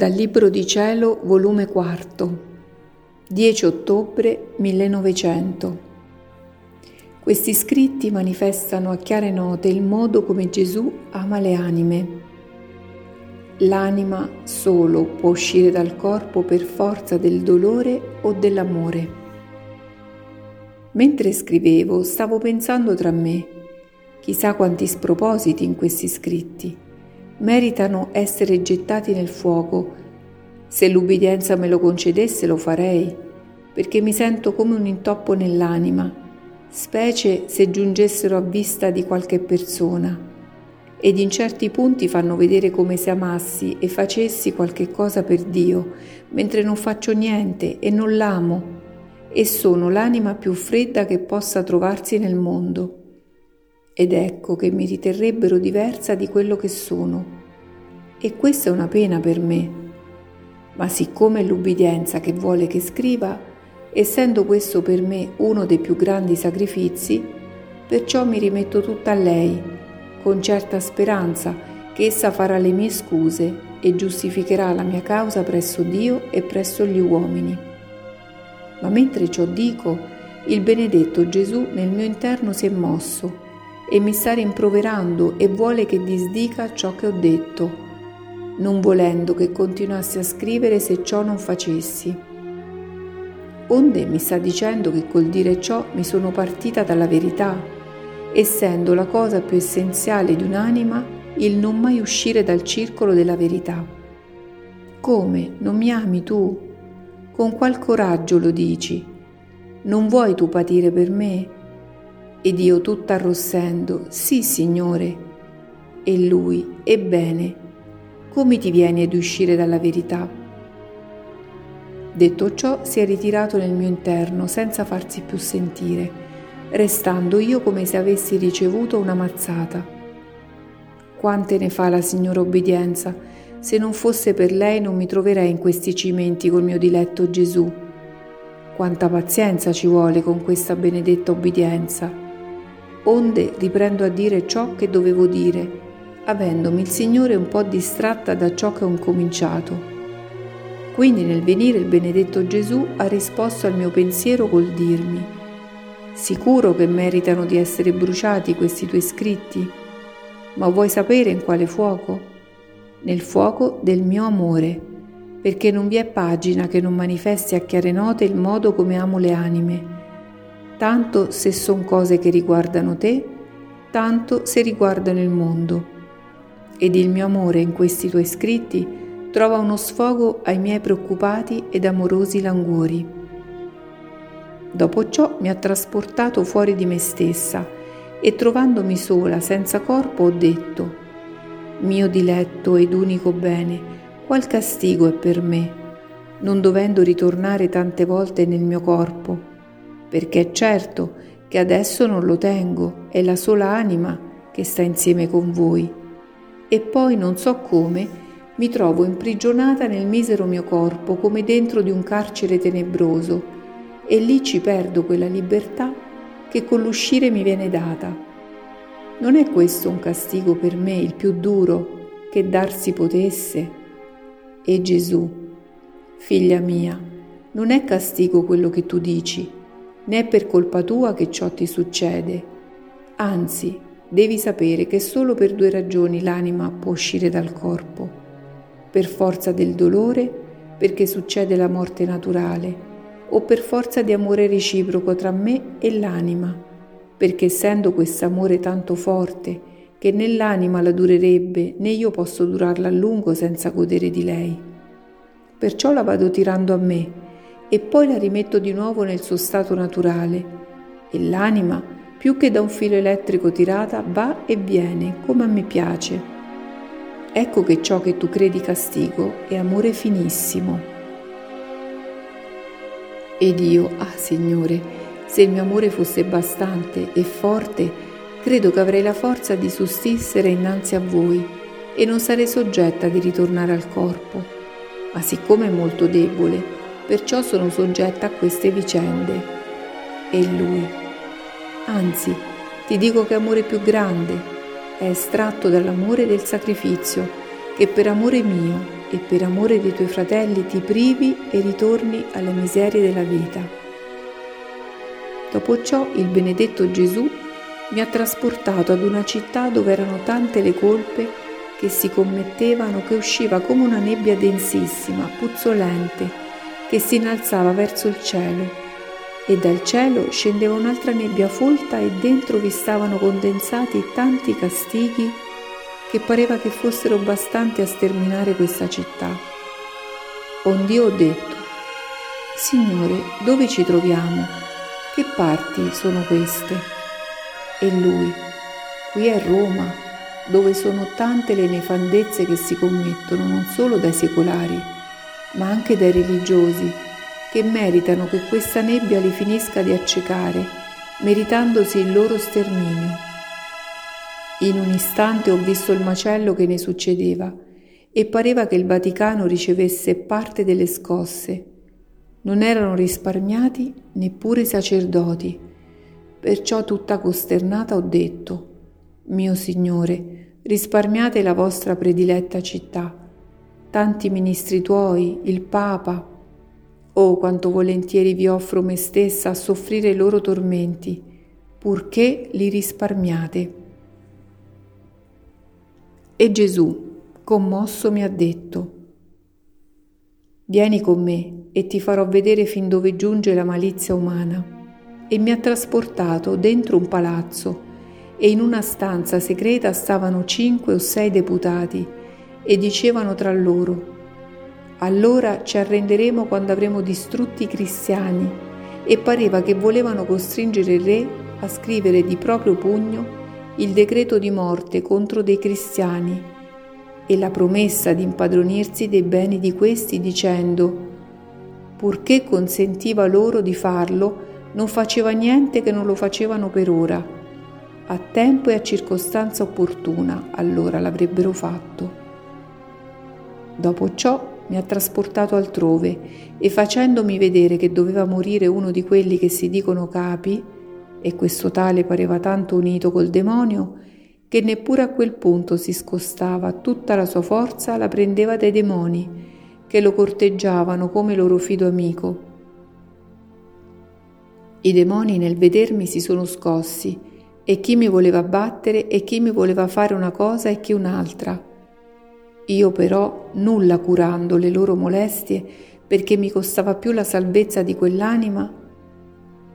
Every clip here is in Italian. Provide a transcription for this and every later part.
Dal Libro di Cielo, volume 4, 10 ottobre 1900. Questi scritti manifestano a chiare note il modo come Gesù ama le anime. L'anima solo può uscire dal corpo per forza del dolore o dell'amore. Mentre scrivevo stavo pensando tra me, chissà quanti spropositi in questi scritti meritano essere gettati nel fuoco. Se l'ubbidienza me lo concedesse lo farei, perché mi sento come un intoppo nell'anima, specie se giungessero a vista di qualche persona, ed in certi punti fanno vedere come se amassi e facessi qualche cosa per Dio, mentre non faccio niente e non l'amo, e sono l'anima più fredda che possa trovarsi nel mondo ed ecco che mi riterrebbero diversa di quello che sono. E questa è una pena per me. Ma siccome è l'ubbidienza che vuole che scriva, essendo questo per me uno dei più grandi sacrifici, perciò mi rimetto tutta a lei, con certa speranza che essa farà le mie scuse e giustificherà la mia causa presso Dio e presso gli uomini. Ma mentre ciò dico, il benedetto Gesù nel mio interno si è mosso e mi sta rimproverando e vuole che disdica ciò che ho detto, non volendo che continuassi a scrivere se ciò non facessi. Onde mi sta dicendo che col dire ciò mi sono partita dalla verità, essendo la cosa più essenziale di un'anima il non mai uscire dal circolo della verità. Come? Non mi ami tu? Con qual coraggio lo dici? Non vuoi tu patire per me? Ed io tutta arrossendo, sì Signore. E lui, ebbene, come ti vieni ad uscire dalla verità? Detto ciò, si è ritirato nel mio interno senza farsi più sentire, restando io come se avessi ricevuto una mazzata. Quante ne fa la signora obbedienza? Se non fosse per lei non mi troverei in questi cimenti col mio diletto Gesù. Quanta pazienza ci vuole con questa benedetta obbedienza onde riprendo a dire ciò che dovevo dire, avendomi il Signore un po' distratta da ciò che ho incominciato. Quindi nel venire il benedetto Gesù ha risposto al mio pensiero col dirmi, sicuro che meritano di essere bruciati questi tuoi scritti, ma vuoi sapere in quale fuoco? Nel fuoco del mio amore, perché non vi è pagina che non manifesti a chiare note il modo come amo le anime tanto se sono cose che riguardano te, tanto se riguardano il mondo. Ed il mio amore in questi tuoi scritti trova uno sfogo ai miei preoccupati ed amorosi languori. Dopo ciò mi ha trasportato fuori di me stessa e trovandomi sola, senza corpo, ho detto, mio diletto ed unico bene, qual castigo è per me, non dovendo ritornare tante volte nel mio corpo, perché è certo che adesso non lo tengo, è la sola anima che sta insieme con voi. E poi non so come mi trovo imprigionata nel misero mio corpo come dentro di un carcere tenebroso e lì ci perdo quella libertà che con l'uscire mi viene data. Non è questo un castigo per me il più duro che darsi potesse? E Gesù, figlia mia, non è castigo quello che tu dici, né è per colpa tua che ciò ti succede. Anzi, devi sapere che solo per due ragioni l'anima può uscire dal corpo. Per forza del dolore, perché succede la morte naturale, o per forza di amore reciproco tra me e l'anima, perché essendo quest'amore tanto forte che né l'anima la durerebbe né io posso durarla a lungo senza godere di lei. Perciò la vado tirando a me e poi la rimetto di nuovo nel suo stato naturale e l'anima, più che da un filo elettrico tirata, va e viene come a me piace. Ecco che ciò che tu credi castigo è amore finissimo. Ed io, ah Signore, se il mio amore fosse bastante e forte, credo che avrei la forza di sussistere innanzi a voi e non sarei soggetta di ritornare al corpo. Ma siccome è molto debole, perciò sono soggetta a queste vicende. E lui, anzi, ti dico che amore più grande è estratto dall'amore del sacrificio, che per amore mio e per amore dei tuoi fratelli ti privi e ritorni alle miserie della vita. Dopo ciò il benedetto Gesù mi ha trasportato ad una città dove erano tante le colpe che si commettevano che usciva come una nebbia densissima, puzzolente, che si innalzava verso il cielo e dal cielo scendeva un'altra nebbia folta e dentro vi stavano condensati tanti castighi che pareva che fossero bastanti a sterminare questa città. Ond'io ho detto, Signore, dove ci troviamo? Che parti sono queste? E lui, qui è Roma, dove sono tante le nefandezze che si commettono non solo dai secolari, ma anche dai religiosi, che meritano che questa nebbia li finisca di accecare, meritandosi il loro sterminio. In un istante ho visto il macello che ne succedeva e pareva che il Vaticano ricevesse parte delle scosse. Non erano risparmiati neppure i sacerdoti Perciò tutta costernata ho detto, mio Signore, risparmiate la vostra prediletta città, tanti ministri tuoi, il Papa. Oh, quanto volentieri vi offro me stessa a soffrire i loro tormenti, purché li risparmiate. E Gesù, commosso, mi ha detto, Vieni con me e ti farò vedere fin dove giunge la malizia umana e mi ha trasportato dentro un palazzo e in una stanza segreta stavano cinque o sei deputati e dicevano tra loro allora ci arrenderemo quando avremo distrutti i cristiani e pareva che volevano costringere il re a scrivere di proprio pugno il decreto di morte contro dei cristiani e la promessa di impadronirsi dei beni di questi dicendo purché consentiva loro di farlo non faceva niente che non lo facevano per ora. A tempo e a circostanza opportuna allora l'avrebbero fatto. Dopo ciò mi ha trasportato altrove e facendomi vedere che doveva morire uno di quelli che si dicono capi, e questo tale pareva tanto unito col demonio, che neppure a quel punto si scostava, tutta la sua forza la prendeva dai demoni, che lo corteggiavano come loro fido amico i demoni nel vedermi si sono scossi e chi mi voleva battere e chi mi voleva fare una cosa e chi un'altra. Io però, nulla curando le loro molestie, perché mi costava più la salvezza di quell'anima,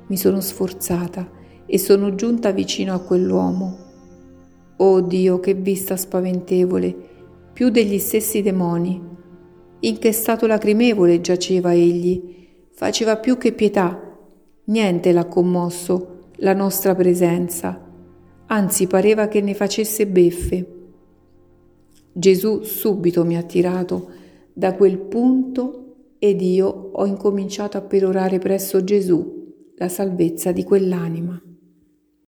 mi sono sforzata e sono giunta vicino a quell'uomo. Oh Dio, che vista spaventevole, più degli stessi demoni. In che stato lacrimevole giaceva egli, faceva più che pietà Niente l'ha commosso, la nostra presenza, anzi pareva che ne facesse beffe. Gesù subito mi ha tirato da quel punto ed io ho incominciato a perorare presso Gesù la salvezza di quell'anima.